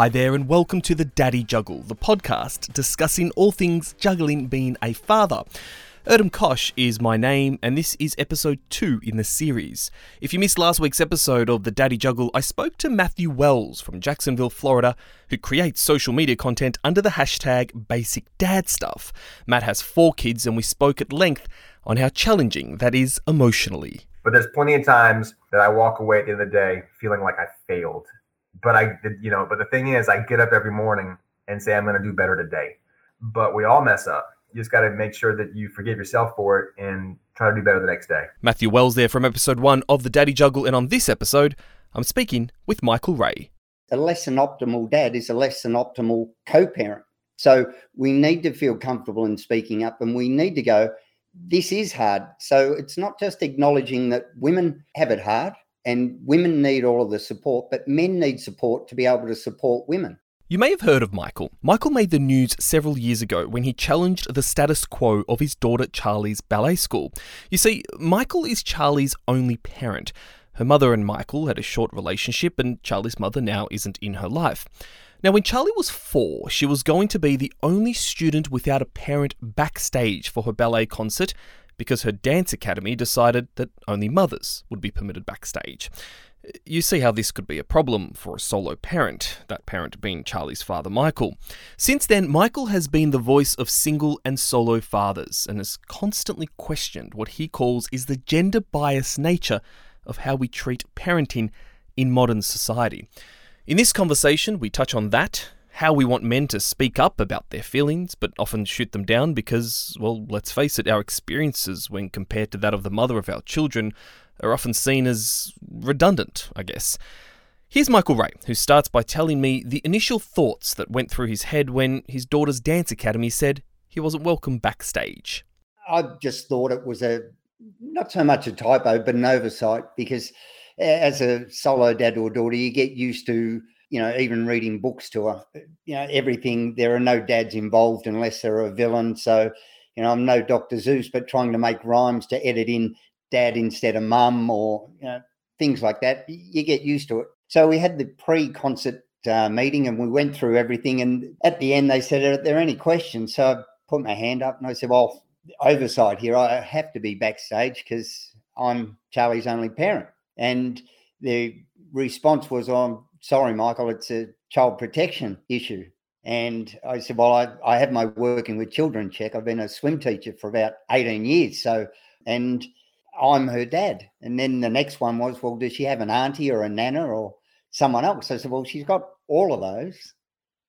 Hi there, and welcome to the Daddy Juggle, the podcast discussing all things juggling being a father. Erdem Kosh is my name, and this is episode 2 in the series. If you missed last week's episode of the Daddy Juggle, I spoke to Matthew Wells from Jacksonville, Florida, who creates social media content under the hashtag Basic Dad Stuff. Matt has four kids, and we spoke at length on how challenging that is emotionally. But there's plenty of times that I walk away at the end of the day feeling like I failed but I, you know, but the thing is, I get up every morning and say I'm going to do better today. But we all mess up. You just got to make sure that you forgive yourself for it and try to do better the next day. Matthew Wells there from episode one of the Daddy Juggle, and on this episode, I'm speaking with Michael Ray. A less than optimal dad is a less than optimal co-parent. So we need to feel comfortable in speaking up, and we need to go. This is hard. So it's not just acknowledging that women have it hard and women need all of the support, but men need support to be able to support women. You may have heard of Michael. Michael made the news several years ago when he challenged the status quo of his daughter Charlie's ballet school. You see, Michael is Charlie's only parent. Her mother and Michael had a short relationship, and Charlie's mother now isn't in her life. Now, when Charlie was four, she was going to be the only student without a parent backstage for her ballet concert, because her dance academy decided that only mothers would be permitted backstage. You see how this could be a problem for a solo parent, that parent being Charlie's father, Michael. Since then, Michael has been the voice of single and solo fathers and has constantly questioned what he calls is the gender biased nature of how we treat parenting in modern society. In this conversation, we touch on that how we want men to speak up about their feelings, but often shoot them down because, well, let's face it, our experiences, when compared to that of the mother of our children, are often seen as redundant, I guess. Here's Michael Ray, who starts by telling me the initial thoughts that went through his head when his daughter's dance academy said he wasn't welcome backstage. I just thought it was a not so much a typo, but an oversight because as a solo dad or daughter, you get used to you know, even reading books to her, you know, everything. There are no dads involved unless they're a villain. So, you know, I'm no Dr. Seuss, but trying to make rhymes to edit in dad instead of mum or, you know, things like that. You get used to it. So we had the pre-concert uh, meeting and we went through everything. And at the end, they said, "Are there any questions?" So I put my hand up and I said, "Well, oversight here. I have to be backstage because I'm Charlie's only parent." And the response was, "I'm sorry, Michael, oh, it's a child protection issue. And I said, well, I, I have my working with children check. I've been a swim teacher for about 18 years. So, and I'm her dad. And then the next one was, well, does she have an auntie or a nana or someone else? I said, well, she's got all of those,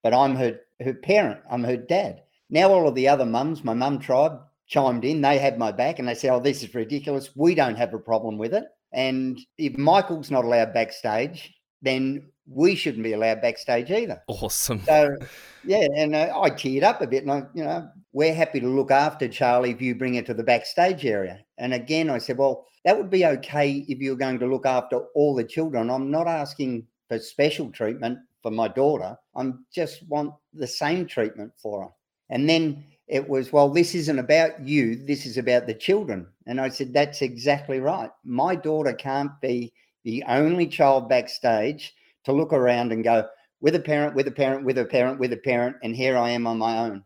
but I'm her, her parent. I'm her dad. Now all of the other mums, my mum tribe, chimed in. They had my back and they said, oh, this is ridiculous. We don't have a problem with it. And if Michael's not allowed backstage, then we shouldn't be allowed backstage either. Awesome. So, yeah, and uh, I teared up a bit, and I, you know, we're happy to look after Charlie if you bring her to the backstage area. And again, I said, well, that would be okay if you're going to look after all the children. I'm not asking for special treatment for my daughter. I just want the same treatment for her. And then it was, well, this isn't about you. This is about the children. And I said, that's exactly right. My daughter can't be the only child backstage to look around and go, with a parent, with a parent, with a parent, with a parent, and here I am on my own.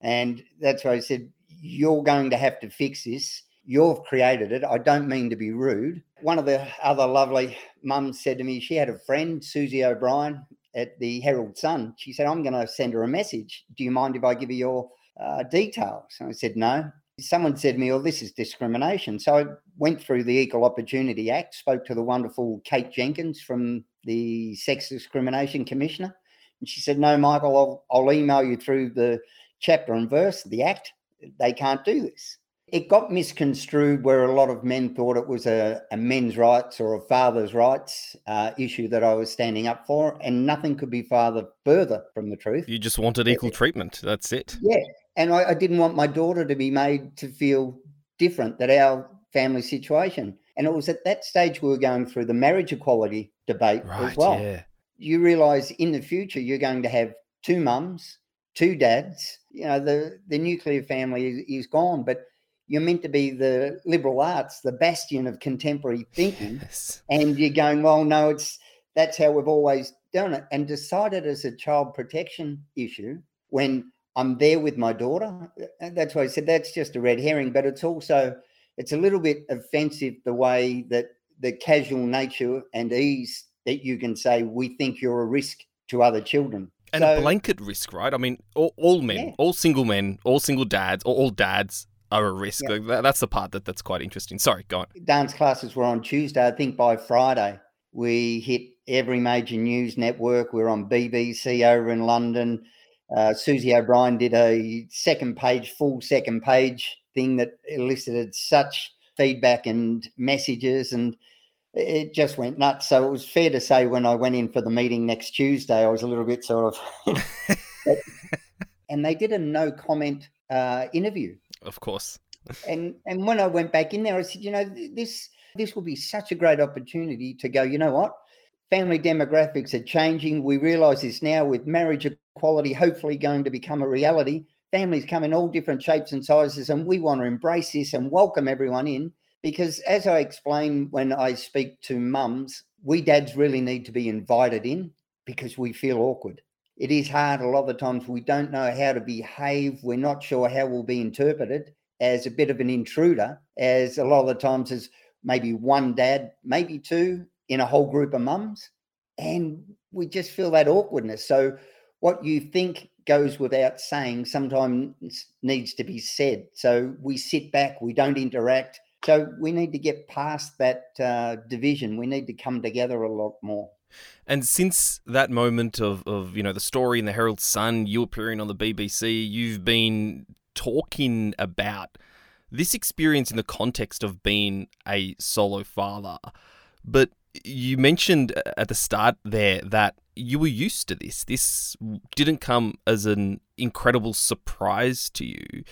And that's why I said, You're going to have to fix this. You've created it. I don't mean to be rude. One of the other lovely mums said to me, she had a friend, Susie O'Brien, at the Herald Sun. She said, I'm going to send her a message. Do you mind if I give you your uh, details? And I said, No. Someone said to me, Well, this is discrimination. So I went through the Equal Opportunity Act, spoke to the wonderful Kate Jenkins from the Sex Discrimination Commissioner. And she said, No, Michael, I'll, I'll email you through the chapter and verse, of the act. They can't do this. It got misconstrued where a lot of men thought it was a, a men's rights or a father's rights uh, issue that I was standing up for, and nothing could be farther further from the truth. You just wanted equal treatment. That's it. Yeah. And I, I didn't want my daughter to be made to feel different, that our family situation. And it was at that stage we were going through the marriage equality debate right, as well. Yeah. You realize in the future you're going to have two mums, two dads. You know, the, the nuclear family is, is gone, but you're meant to be the liberal arts, the bastion of contemporary thinking. Yes. And you're going, well, no, it's that's how we've always done it and decided as a child protection issue when I'm there with my daughter. That's why I said that's just a red herring, but it's also it's a little bit offensive the way that the casual nature and ease that you can say we think you're a risk to other children. And so, a blanket risk, right? I mean, all, all men, yeah. all single men, all single dads, or all dads are a risk. Yeah. Like, that's the part that that's quite interesting. Sorry, go on. Dance classes were on Tuesday. I think by Friday we hit every major news network. We're on BBC over in London. Uh, Susie O'Brien did a second page, full second page thing that elicited such feedback and messages and it just went nuts. So it was fair to say when I went in for the meeting next Tuesday, I was a little bit sort of. and they did a no comment uh, interview. Of course. and and when I went back in there, I said, you know, this this will be such a great opportunity to go. You know what? Family demographics are changing. We realise this now with marriage equality, hopefully going to become a reality. Families come in all different shapes and sizes, and we want to embrace this and welcome everyone in because as I explain when I speak to mums, we dads really need to be invited in because we feel awkward. It is hard a lot of the times we don't know how to behave. We're not sure how we'll be interpreted as a bit of an intruder, as a lot of the times as maybe one dad, maybe two in a whole group of mums. And we just feel that awkwardness. So what you think goes without saying sometimes needs to be said. So we sit back, we don't interact, so we need to get past that uh, division. We need to come together a lot more. And since that moment of, of you know the story in the Herald Sun, you appearing on the BBC, you've been talking about this experience in the context of being a solo father. But you mentioned at the start there that you were used to this. This didn't come as an incredible surprise to you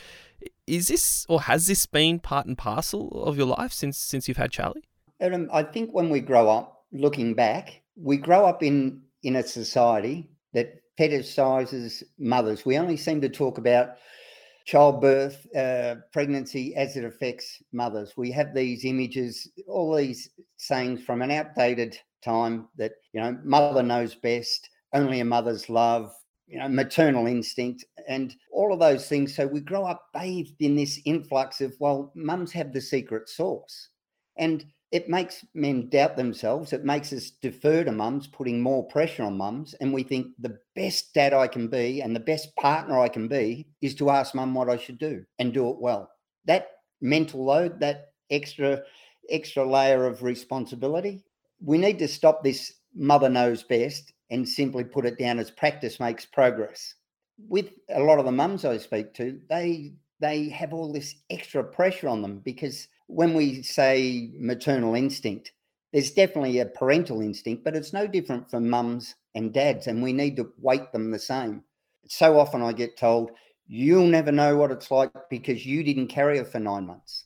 is this or has this been part and parcel of your life since since you've had Charlie? Adam, I think when we grow up, looking back, we grow up in in a society that fetishizes mothers. We only seem to talk about childbirth, uh, pregnancy as it affects mothers. We have these images, all these sayings from an outdated time that you know, mother knows best, only a mother's love, you know, maternal instinct and all of those things. So we grow up bathed in this influx of, well, mums have the secret sauce. And it makes men doubt themselves. It makes us defer to mums, putting more pressure on mums. And we think the best dad I can be and the best partner I can be is to ask mum what I should do and do it well. That mental load, that extra extra layer of responsibility, we need to stop this mother knows best and simply put it down as practice makes progress. With a lot of the mums I speak to, they they have all this extra pressure on them because when we say maternal instinct, there's definitely a parental instinct, but it's no different for mums and dads, and we need to weight them the same. So often I get told, you'll never know what it's like because you didn't carry her for nine months.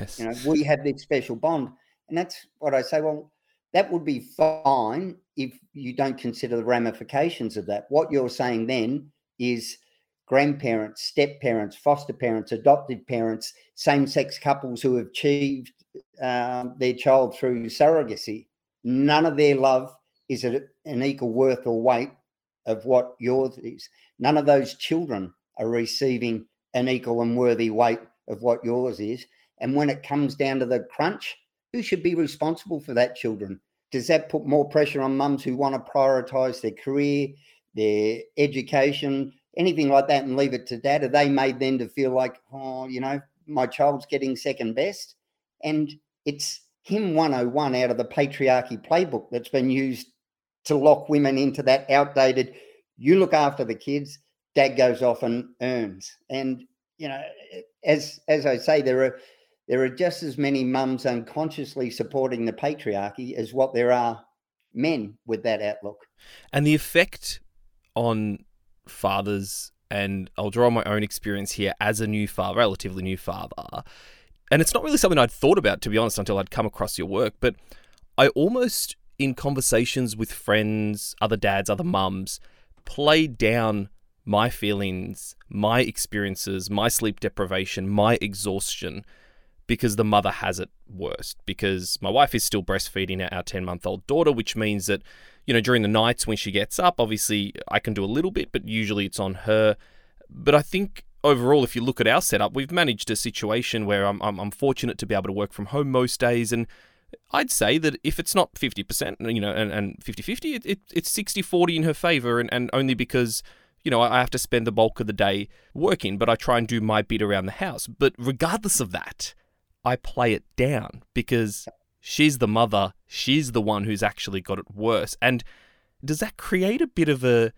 Yes. You know, we have this special bond. And that's what I say. Well, that would be fine if you don't consider the ramifications of that. What you're saying then is grandparents, step parents, foster parents, adopted parents, same sex couples who have achieved um, their child through surrogacy, none of their love is an equal worth or weight of what yours is. None of those children are receiving an equal and worthy weight of what yours is. And when it comes down to the crunch, who should be responsible for that children? Does that put more pressure on mums who want to prioritize their career, their education, anything like that, and leave it to dad? Are they made then to feel like, oh, you know, my child's getting second best? And it's him 101 out of the patriarchy playbook that's been used to lock women into that outdated, you look after the kids, dad goes off and earns. And, you know, as as I say, there are there are just as many mums unconsciously supporting the patriarchy as what there are men with that outlook. And the effect on fathers, and I'll draw on my own experience here as a new father, relatively new father. And it's not really something I'd thought about, to be honest, until I'd come across your work. But I almost, in conversations with friends, other dads, other mums, played down my feelings, my experiences, my sleep deprivation, my exhaustion because the mother has it worst. Because my wife is still breastfeeding our 10 month old daughter, which means that, you know, during the nights when she gets up, obviously I can do a little bit, but usually it's on her. But I think overall, if you look at our setup, we've managed a situation where I'm, I'm, I'm fortunate to be able to work from home most days. And I'd say that if it's not 50%, you know, and, and 50-50, it, it, it's 60-40 in her favor and, and only because, you know, I have to spend the bulk of the day working, but I try and do my bit around the house. But regardless of that, I play it down because she's the mother, she's the one who's actually got it worse. And does that create a bit of a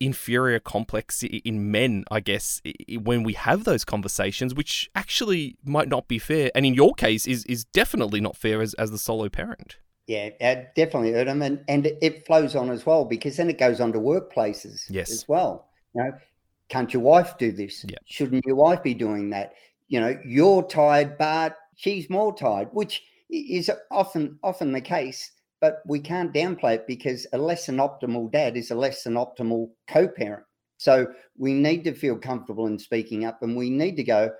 inferior complex in men, I guess, when we have those conversations, which actually might not be fair, and in your case is is definitely not fair as, as the solo parent. Yeah, uh, definitely, Erdem, and and it flows on as well because then it goes on to workplaces yes. as well. You know, can't your wife do this? Yeah. Shouldn't your wife be doing that? You know, you're tired, but she's more tired, which is often often the case but we can't downplay it because a less than optimal dad is a less than optimal co-parent. So we need to feel comfortable in speaking up and we need to go,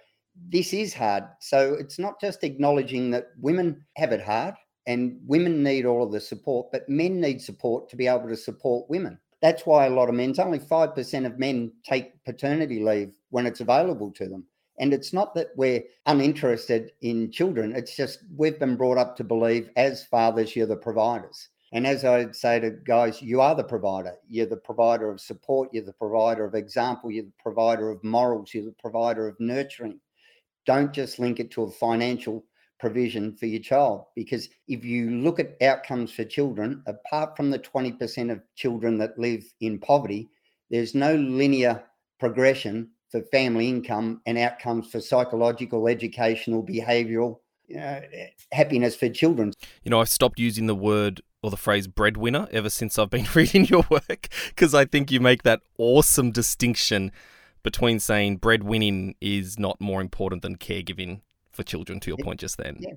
this is hard. So it's not just acknowledging that women have it hard and women need all of the support, but men need support to be able to support women. That's why a lot of men's only 5% of men take paternity leave when it's available to them. And it's not that we're uninterested in children, it's just we've been brought up to believe as fathers, you're the providers. And as I'd say to guys, you are the provider. You're the provider of support, you're the provider of example, you're the provider of morals, you're the provider of nurturing. Don't just link it to a financial provision for your child. Because if you look at outcomes for children, apart from the 20% of children that live in poverty, there's no linear progression for family income and outcomes for psychological, educational, behavioural uh, happiness for children. You know, I've stopped using the word or the phrase breadwinner ever since I've been reading your work because I think you make that awesome distinction between saying breadwinning is not more important than caregiving for children, to your point just then. Yeah.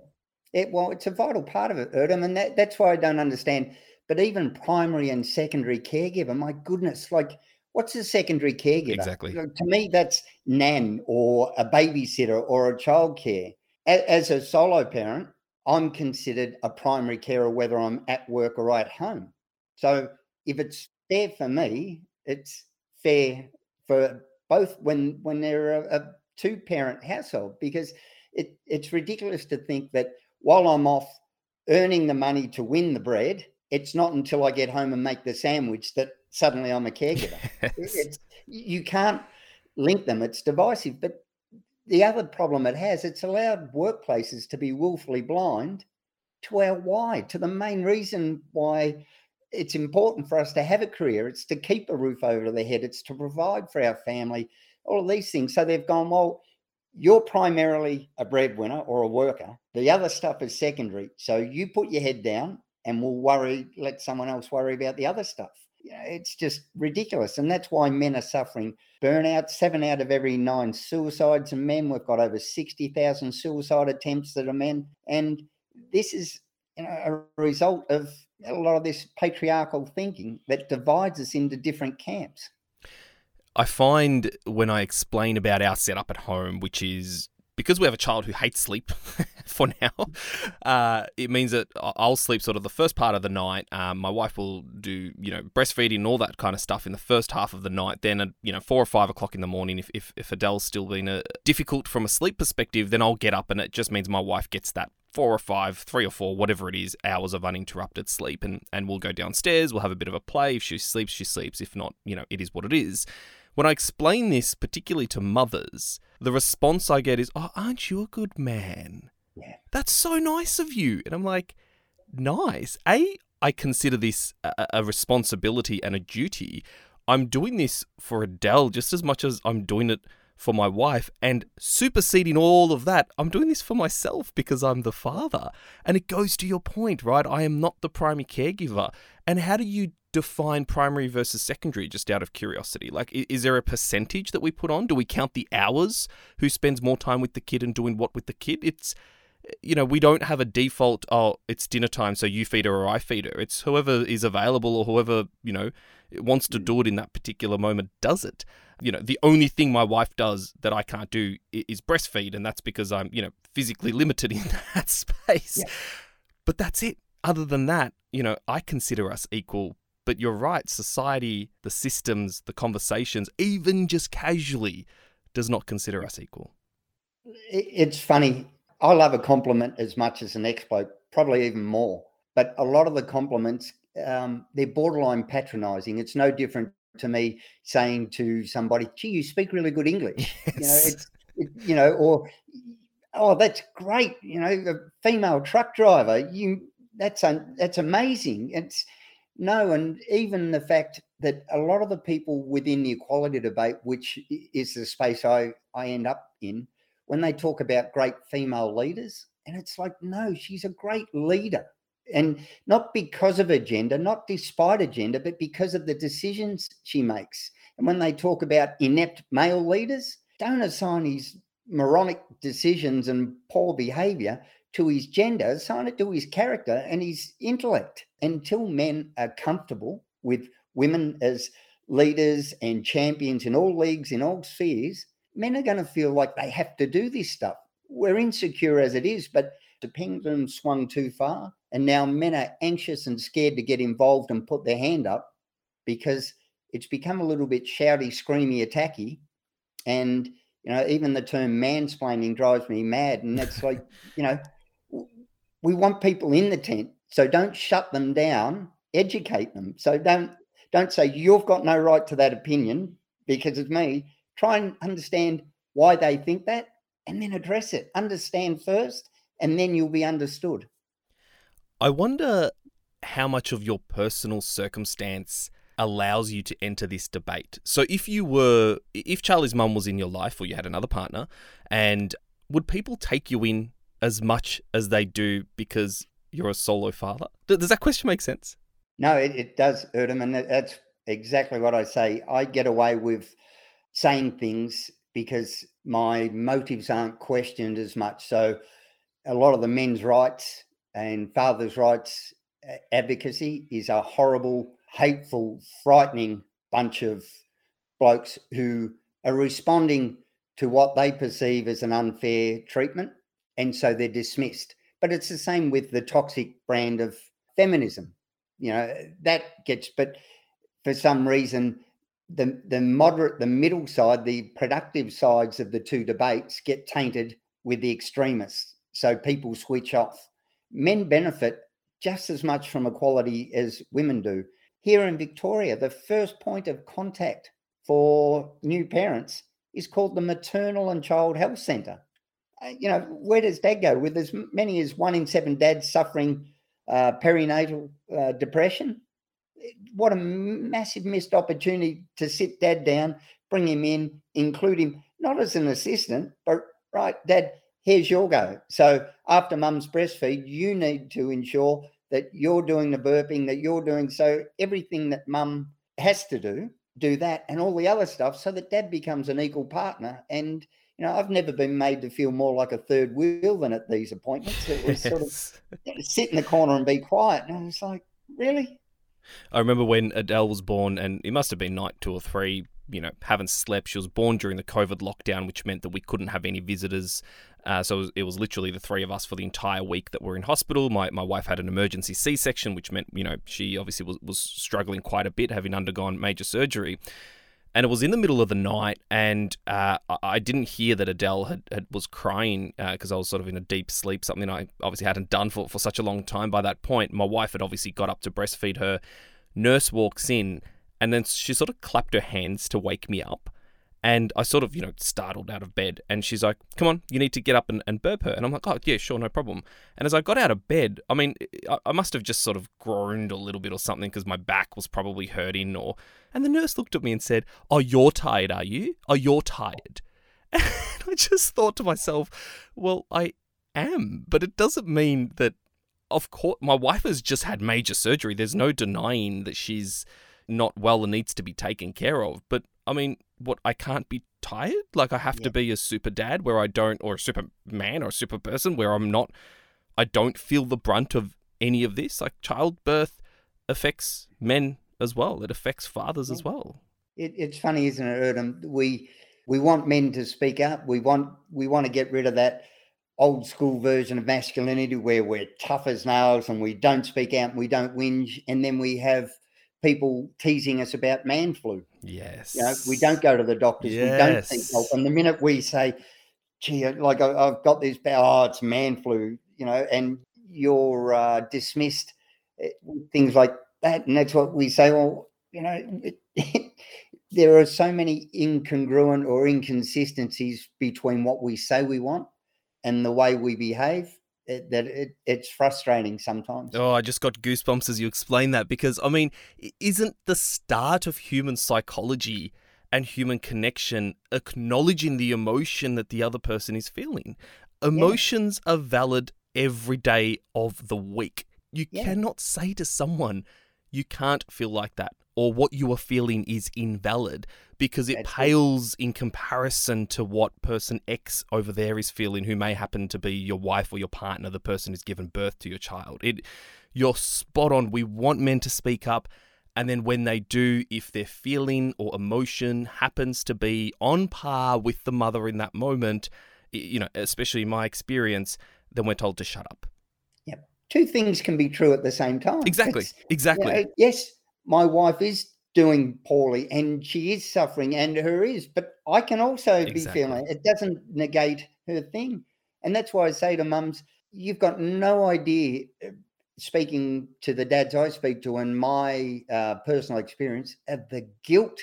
It, well, it's a vital part of it, Erdem, and that, that's why I don't understand. But even primary and secondary caregiver, my goodness, like What's a secondary caregiver? Exactly. To me, that's nan or a babysitter or a childcare. As a solo parent, I'm considered a primary carer whether I'm at work or at home. So if it's fair for me, it's fair for both when when they're a, a two parent household because it, it's ridiculous to think that while I'm off earning the money to win the bread, it's not until I get home and make the sandwich that suddenly I'm a caregiver. yes. It's, you can't link them. It's divisive. But the other problem it has, it's allowed workplaces to be willfully blind to our why, to the main reason why it's important for us to have a career. It's to keep a roof over their head. It's to provide for our family, all of these things. So they've gone, well, you're primarily a breadwinner or a worker. The other stuff is secondary. So you put your head down and we'll worry, let someone else worry about the other stuff it's just ridiculous. And that's why men are suffering burnout. Seven out of every nine suicides are men. We've got over 60,000 suicide attempts that are men. And this is you know, a result of a lot of this patriarchal thinking that divides us into different camps. I find when I explain about our setup at home, which is because we have a child who hates sleep for now, uh, it means that I'll sleep sort of the first part of the night. Um, my wife will do, you know, breastfeeding and all that kind of stuff in the first half of the night. Then, at, you know, four or five o'clock in the morning, if, if, if Adele's still being a, uh, difficult from a sleep perspective, then I'll get up and it just means my wife gets that four or five, three or four, whatever it is, hours of uninterrupted sleep. And, and we'll go downstairs, we'll have a bit of a play. If she sleeps, she sleeps. If not, you know, it is what it is. When I explain this, particularly to mothers, the response I get is, Oh, aren't you a good man? Yeah. That's so nice of you. And I'm like, Nice. A, I consider this a, a responsibility and a duty. I'm doing this for Adele just as much as I'm doing it for my wife and superseding all of that, I'm doing this for myself because I'm the father. And it goes to your point, right? I am not the primary caregiver. And how do you define primary versus secondary just out of curiosity? Like, is there a percentage that we put on? Do we count the hours who spends more time with the kid and doing what with the kid? It's, you know, we don't have a default, oh, it's dinner time, so you feed her or I feed her. It's whoever is available or whoever, you know, wants to mm. do it in that particular moment does it. you know, the only thing my wife does that I can't do is breastfeed, and that's because I'm, you know, physically limited in that space. Yeah. But that's it. Other than that, you know, I consider us equal. But you're right, society, the systems, the conversations, even just casually, does not consider us equal. It's funny. I love a compliment as much as an exploit, probably even more. But a lot of the compliments, um, they're borderline patronizing. It's no different to me saying to somebody, "Gee, you speak really good English." Yes. You know, it's it, you know, or oh, that's great. You know, a female truck driver. You that's un, that's amazing. It's no, and even the fact that a lot of the people within the equality debate, which is the space I I end up in, when they talk about great female leaders, and it's like, no, she's a great leader and not because of her gender, not despite her gender, but because of the decisions she makes. And when they talk about inept male leaders, don't assign his moronic decisions and poor behavior to his gender, assign it to his character and his intellect. Until men are comfortable with women as leaders and champions in all leagues, in all spheres, men are going to feel like they have to do this stuff. We're insecure as it is, but the pendulum swung too far. And now men are anxious and scared to get involved and put their hand up because it's become a little bit shouty, screamy, attacky. And, you know, even the term mansplaining drives me mad. And that's like, you know, we want people in the tent. So don't shut them down, educate them. So don't don't say you've got no right to that opinion because it's me. Try and understand why they think that and then address it. Understand first and then you'll be understood. I wonder how much of your personal circumstance allows you to enter this debate. So if you were if Charlie's mum was in your life or you had another partner and would people take you in as much as they do because you're a solo father? Does that question make sense? No, it, it does, Erdem, and that's exactly what I say. I get away with saying things because my motives aren't questioned as much. So a lot of the men's rights and fathers' rights advocacy is a horrible, hateful, frightening bunch of blokes who are responding to what they perceive as an unfair treatment. And so they're dismissed. But it's the same with the toxic brand of feminism. You know, that gets, but for some reason, the, the moderate, the middle side, the productive sides of the two debates get tainted with the extremists. So people switch off men benefit just as much from equality as women do. Here in Victoria, the first point of contact for new parents is called the Maternal and Child Health Centre. Uh, you know, where does dad go? With as many as one in seven dads suffering uh, perinatal uh, depression, what a massive missed opportunity to sit dad down, bring him in, include him not as an assistant, but right, dad, here's your go. So after mum's breastfeed, you need to ensure that you're doing the burping, that you're doing so everything that mum has to do, do that and all the other stuff so that dad becomes an equal partner. And you know, I've never been made to feel more like a third wheel than at these appointments. It was yes. sort of sit in the corner and be quiet. And I was like, really? I remember when Adele was born, and it must have been night two or three, you know, haven't slept. She was born during the COVID lockdown, which meant that we couldn't have any visitors. Uh, so it was, it was, literally the three of us for the entire week that were in hospital. My, my wife had an emergency C section, which meant, you know, she obviously was, was struggling quite a bit, having undergone major surgery. And it was in the middle of the night, and uh, I didn't hear that Adele had, had was crying because uh, I was sort of in a deep sleep, something I obviously hadn't done for, for such a long time by that point. My wife had obviously got up to breastfeed her. Nurse walks in and then she sort of clapped her hands to wake me up. And I sort of, you know, startled out of bed. And she's like, come on, you need to get up and, and burp her. And I'm like, oh, yeah, sure, no problem. And as I got out of bed, I mean, I, I must have just sort of groaned a little bit or something because my back was probably hurting. Or And the nurse looked at me and said, oh, you're tired, are you? Oh, you're tired. And I just thought to myself, well, I am. But it doesn't mean that, of course, my wife has just had major surgery. There's no denying that she's not well and needs to be taken care of. But I mean, what I can't be tired? Like I have yeah. to be a super dad where I don't, or a super man or a super person where I'm not, I don't feel the brunt of any of this. Like childbirth affects men as well. It affects fathers yeah. as well. It, it's funny, isn't it, Erdem? We we want men to speak up. We want we want to get rid of that old school version of masculinity where we're tough as nails and we don't speak out and we don't whinge, and then we have people teasing us about man flu. Yes. You know, we don't go to the doctors. Yes. We don't. And the minute we say, gee, like I, have got this, oh, it's man flu, you know, and you're uh, dismissed, eh, things like that. And that's what we say, well, you know, it, there are so many incongruent or inconsistencies between what we say we want and the way we behave it, that it, it's frustrating sometimes. Oh, I just got goosebumps as you explain that because I mean, isn't the start of human psychology and human connection acknowledging the emotion that the other person is feeling? Emotions yeah. are valid every day of the week. You yeah. cannot say to someone, you can't feel like that or what you are feeling is invalid because it That's pales in comparison to what person X over there is feeling, who may happen to be your wife or your partner, the person who's given birth to your child. It, you're spot on. We want men to speak up. And then when they do, if their feeling or emotion happens to be on par with the mother in that moment, you know, especially in my experience, then we're told to shut up. Yep. Two things can be true at the same time. Exactly. It's, exactly. You know, yes, my wife is doing poorly and she is suffering and her is but i can also exactly. be feeling it doesn't negate her thing and that's why i say to mums you've got no idea uh, speaking to the dads i speak to and my uh, personal experience of the guilt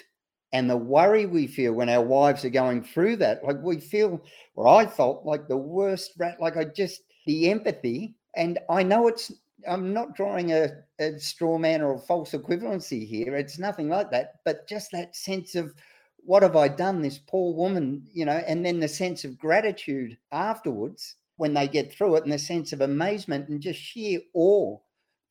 and the worry we feel when our wives are going through that like we feel or i felt like the worst rat like i just the empathy and i know it's I'm not drawing a, a straw man or a false equivalency here. It's nothing like that. But just that sense of what have I done, this poor woman, you know, and then the sense of gratitude afterwards when they get through it and the sense of amazement and just sheer awe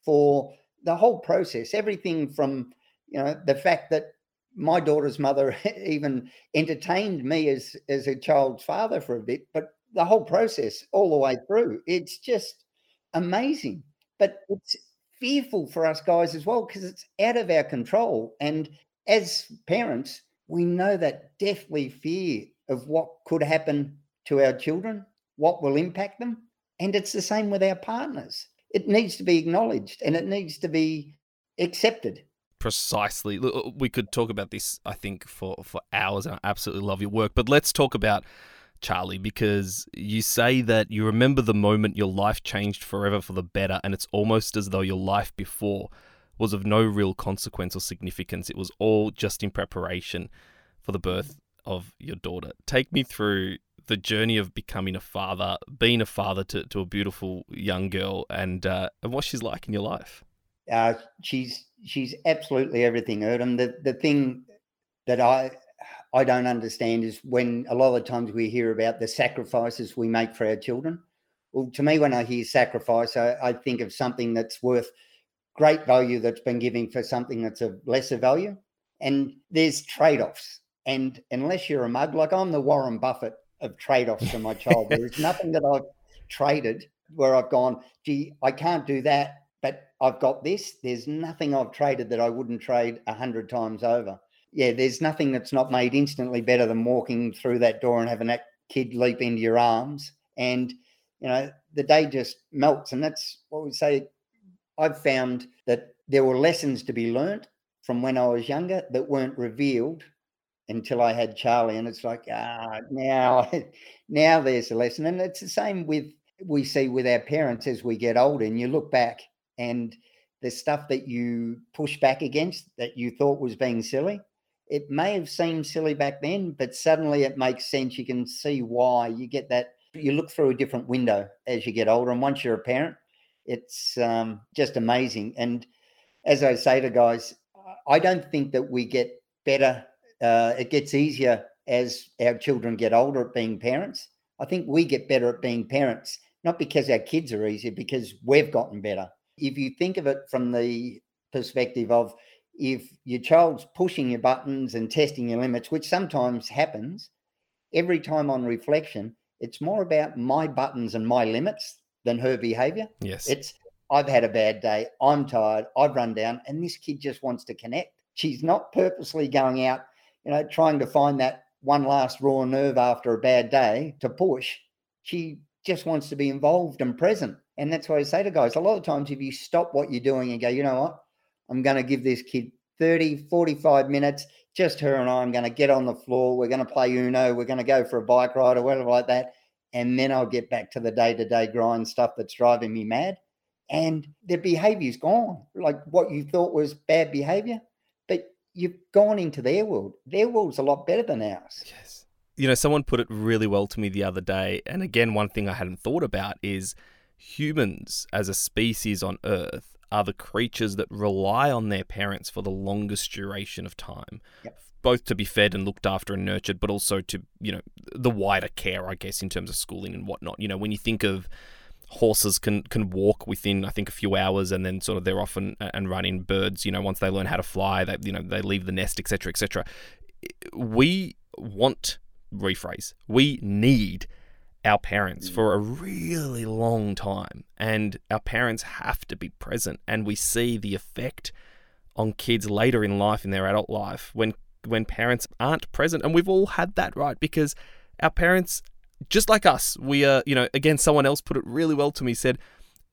for the whole process. Everything from, you know, the fact that my daughter's mother even entertained me as as a child's father for a bit, but the whole process all the way through. It's just amazing but it's fearful for us guys as well because it's out of our control. And as parents, we know that deathly fear of what could happen to our children, what will impact them. And it's the same with our partners. It needs to be acknowledged and it needs to be accepted. Precisely. We could talk about this, I think, for, for hours. And I absolutely love your work. But let's talk about Charlie, because you say that you remember the moment your life changed forever for the better, and it's almost as though your life before was of no real consequence or significance. It was all just in preparation for the birth of your daughter. Take me through the journey of becoming a father, being a father to, to a beautiful young girl, and uh, and what she's like in your life. Uh, she's she's absolutely everything, Erdem. The the thing that I I don't understand is when a lot of times we hear about the sacrifices we make for our children. Well, to me, when I hear sacrifice, I, I think of something that's worth great value that's been giving for something that's of lesser value. And there's trade offs. And unless you're a mug, like I'm the Warren Buffett of trade offs for my child, there's nothing that I've traded where I've gone, gee, I can't do that, but I've got this. There's nothing I've traded that I wouldn't trade a hundred times over yeah, there's nothing that's not made instantly better than walking through that door and having that kid leap into your arms. And, you know, the day just melts. And that's what we say. I've found that there were lessons to be learnt from when I was younger that weren't revealed until I had Charlie. And it's like, ah, now, now there's a lesson. And it's the same with we see with our parents as we get older and you look back and the stuff that you push back against that you thought was being silly it may have seemed silly back then, but suddenly it makes sense. You can see why. You get that. You look through a different window as you get older, and once you're a parent, it's um, just amazing. And as I say to guys, I don't think that we get better. Uh, it gets easier as our children get older at being parents. I think we get better at being parents, not because our kids are easier, because we've gotten better. If you think of it from the perspective of if your child's pushing your buttons and testing your limits, which sometimes happens, every time on reflection, it's more about my buttons and my limits than her behavior. Yes. It's I've had a bad day, I'm tired, I've run down, and this kid just wants to connect. She's not purposely going out you know, trying to find that one last raw nerve after a bad day to push. She just wants to be involved and present. And that's why I say to guys, a lot of times if you stop what you're doing and go, you know what, I'm going to give this kid 30, 45 minutes, just her and I, I'm going to get on the floor. We're going to play Uno. We're going to go for a bike ride or whatever like that. And then I'll get back to the day to day grind stuff that's driving me mad. And their behavior's gone. Like what you thought was bad behavior, but you've gone into their world. Their world's a lot better than ours. Yes. You know, someone put it really well to me the other day. And again, one thing I hadn't thought about is humans as a species on Earth are the creatures that rely on their parents for the longest duration of time. Yep. Both to be fed and looked after and nurtured, but also to, you know, the wider care, I guess, in terms of schooling and whatnot. You know, when you think of horses can can walk within I think a few hours and then sort of they're off and, and run in birds you know once they learn how to fly they you know they leave the nest etc etc we want rephrase we need our parents mm. for a really long time and our parents have to be present and we see the effect on kids later in life in their adult life when when parents aren't present and we've all had that right? Because our parents just like us we are you know again someone else put it really well to me said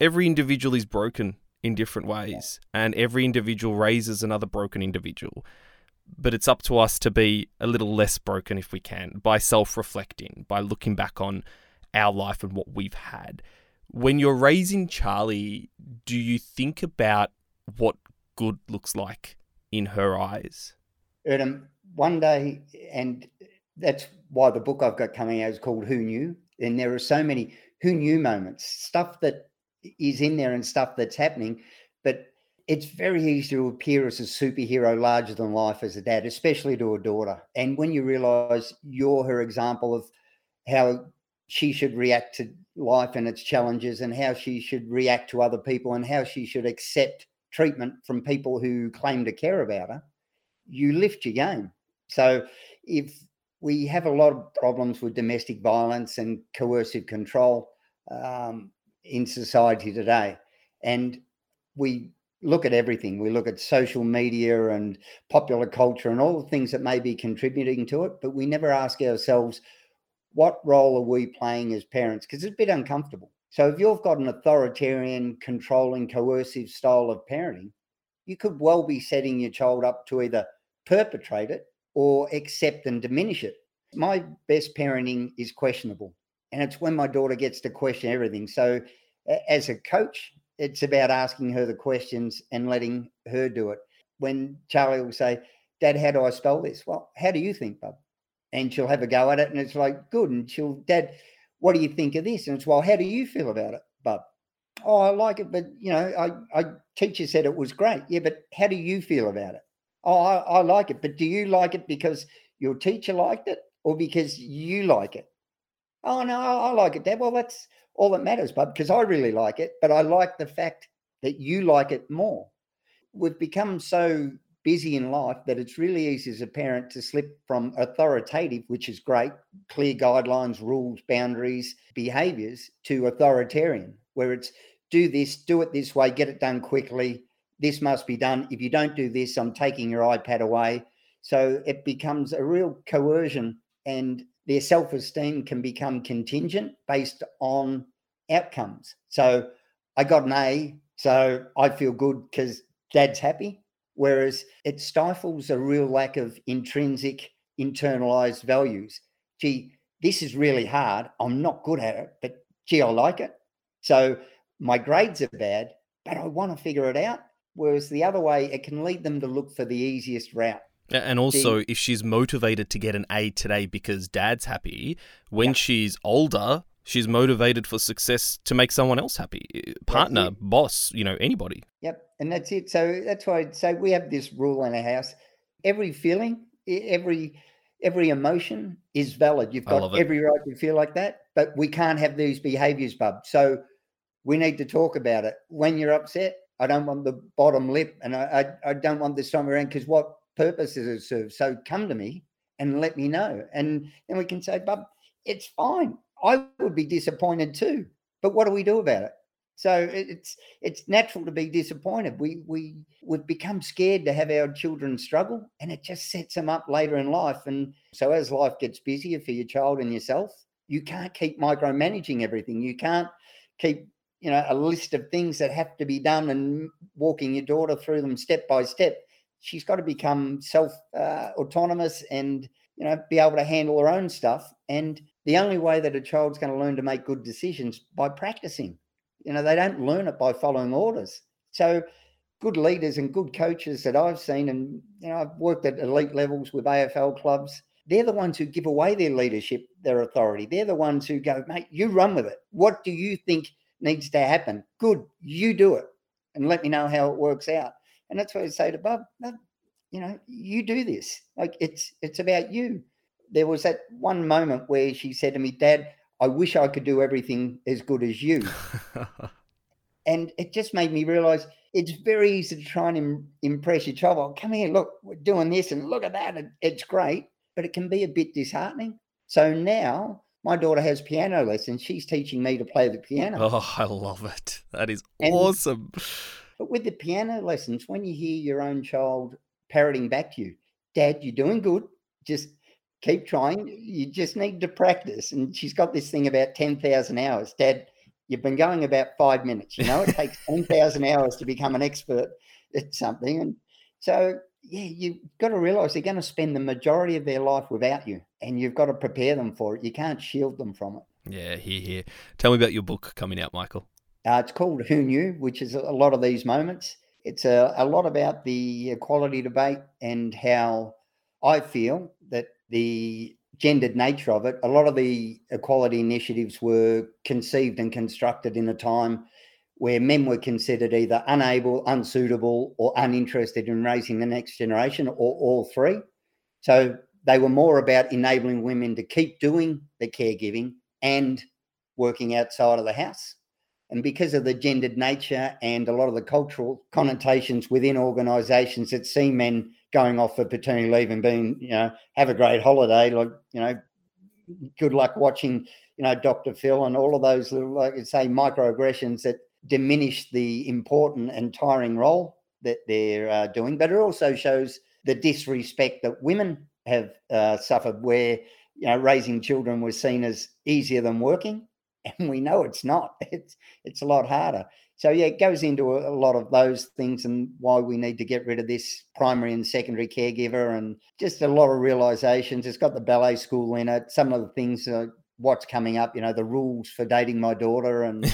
every individual is broken in different ways and every individual raises another broken individual but it's up to us to be a little less broken if we can by self reflecting, by looking back on our life and what we've had. When you're raising Charlie, do you think about what good looks like in her eyes? Erdem, one day, and that's why the book I've got coming out is called Who Knew? And there are so many who knew moments, stuff that is in there and stuff that's happening. But it's very easy to appear as a superhero larger than life as a dad, especially to a daughter. And when you realize you're her example of how she should react to life and its challenges and how she should react to other people and how she should accept treatment from people who claim to care about her, you lift your game. So if we have a lot of problems with domestic violence and coercive control um, in society today, and we look at everything. We look at social media and popular culture and all the things that may be contributing to it, but we never ask ourselves, what role are we playing as parents? Because it's a bit uncomfortable. So if you've got an authoritarian, controlling, coercive style of parenting, you could well be setting your child up to either perpetrate it or accept and diminish it. My best parenting is questionable. And it's when my daughter gets to question everything. So, as a coach, it's about asking her the questions and letting her do it. When Charlie will say, Dad, how do I spell this? Well, how do you think, bub? And she'll have a go at it. And it's like, good. And she'll, Dad, what do you think of this? And it's, well, how do you feel about it, bub? Oh, I like it, but you know, I, I teacher said it was great. Yeah, but how do you feel about it? Oh, I, I like it, but do you like it because your teacher liked it or because you like it? Oh no, I like it, Dad. Well, that's all that matters, bud, because I really like it, but I like the fact that you like it more. We've become so busy in life that it's really easy as a parent to slip from authoritative, which is great, clear guidelines, rules, boundaries, behaviors, to authoritarian, where it's do this, do it this way, get it done quickly. This must be done. If you don't do this, I'm taking your iPad away. So it becomes a real coercion and their self esteem can become contingent based on outcomes. So I got an A, so I feel good because dad's happy. Whereas it stifles a real lack of intrinsic internalized values. Gee, this is really hard. I'm not good at it, but gee, I like it. So my grades are bad, but I want to figure it out. Whereas the other way, it can lead them to look for the easiest route. And also, the, if she's motivated to get an A today because dad's happy, when yeah. she's older, she's motivated for success to make someone else happy eh, partner boss you know anybody. Yep and that's it. So that's why i'd say we have this rule in our house every feeling every every emotion is valid. You've got every right to feel like that but we can't have these behaviors bub. So we need to talk about it. When you're upset i don't want the bottom lip and i i, I don't want this time around because what purpose does it serve so come to me and let me know and then we can say bub it's fine I would be disappointed too. But what do we do about it? So it's it's natural to be disappointed. We we we've become scared to have our children struggle, and it just sets them up later in life. And so as life gets busier for your child and yourself, you can't keep micromanaging everything. You can't keep you know a list of things that have to be done and walking your daughter through them step by step. She's got to become self uh, autonomous and you know be able to handle her own stuff. And the only way that a child's going to learn to make good decisions by practicing you know, they don't learn it by following orders. So good leaders and good coaches that I've seen, and you know, I've worked at elite levels with AFL clubs. They're the ones who give away their leadership, their authority. They're the ones who go, mate, you run with it. What do you think needs to happen? Good, you do it, and let me know how it works out. And that's what I say to Bob. You know, you do this. Like it's it's about you. There was that one moment where she said to me, Dad, I wish I could do everything as good as you. and it just made me realize it's very easy to try and Im- impress your child. Well, come here, look, we're doing this and look at that. It's great, but it can be a bit disheartening. So now my daughter has piano lessons. She's teaching me to play the piano. Oh, I love it. That is and, awesome. But with the piano lessons, when you hear your own child parroting back to you, Dad, you're doing good. Just keep trying. You just need to practice. And she's got this thing about 10,000 hours. Dad, you've been going about five minutes. You know, it takes 10,000 hours to become an expert at something. And so, yeah, you've got to realize they're going to spend the majority of their life without you. And you've got to prepare them for it. You can't shield them from it. Yeah, here, here. Tell me about your book coming out, Michael. Uh, it's called Who Knew, which is a lot of these moments. It's a, a lot about the equality debate and how I feel that the gendered nature of it, a lot of the equality initiatives were conceived and constructed in a time where men were considered either unable, unsuitable, or uninterested in raising the next generation, or all three. So they were more about enabling women to keep doing the caregiving and working outside of the house. And because of the gendered nature and a lot of the cultural connotations within organisations that see men going off for paternity leave and being, you know, have a great holiday. Like, you know, good luck watching, you know, Dr. Phil and all of those little, like you say, microaggressions that diminish the important and tiring role that they're uh, doing. But it also shows the disrespect that women have uh, suffered, where you know raising children was seen as easier than working, and we know it's not. It's it's a lot harder so yeah, it goes into a, a, lot of those things and why we need to get rid of this primary and secondary caregiver and just a lot of realizations. It's got the ballet school in it. Some of the things, uh, what's coming up, you know, the rules for dating my daughter and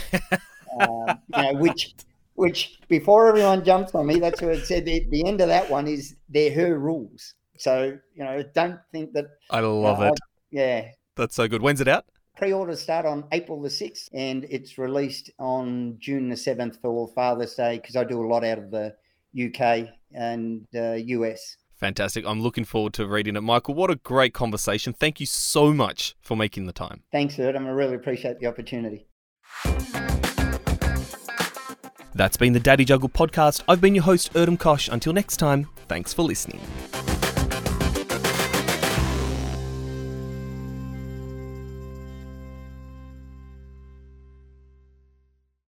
uh, you know which which before everyone jumps on me, that's what it said. The, the end of that one is they're her rules. So you know, don't think that. I love uh, it. yeah, that's so good. When's it out? Pre-orders start on April the 6th and it's released on June the 7th for Father's Day because I do a lot out of the UK and uh, US. Fantastic. I'm looking forward to reading it. Michael, what a great conversation. Thank you so much for making the time. Thanks, Erdem. I really appreciate the opportunity. That's been the Daddy Juggle podcast. I've been your host, Erdem Kosh. Until next time, thanks for listening.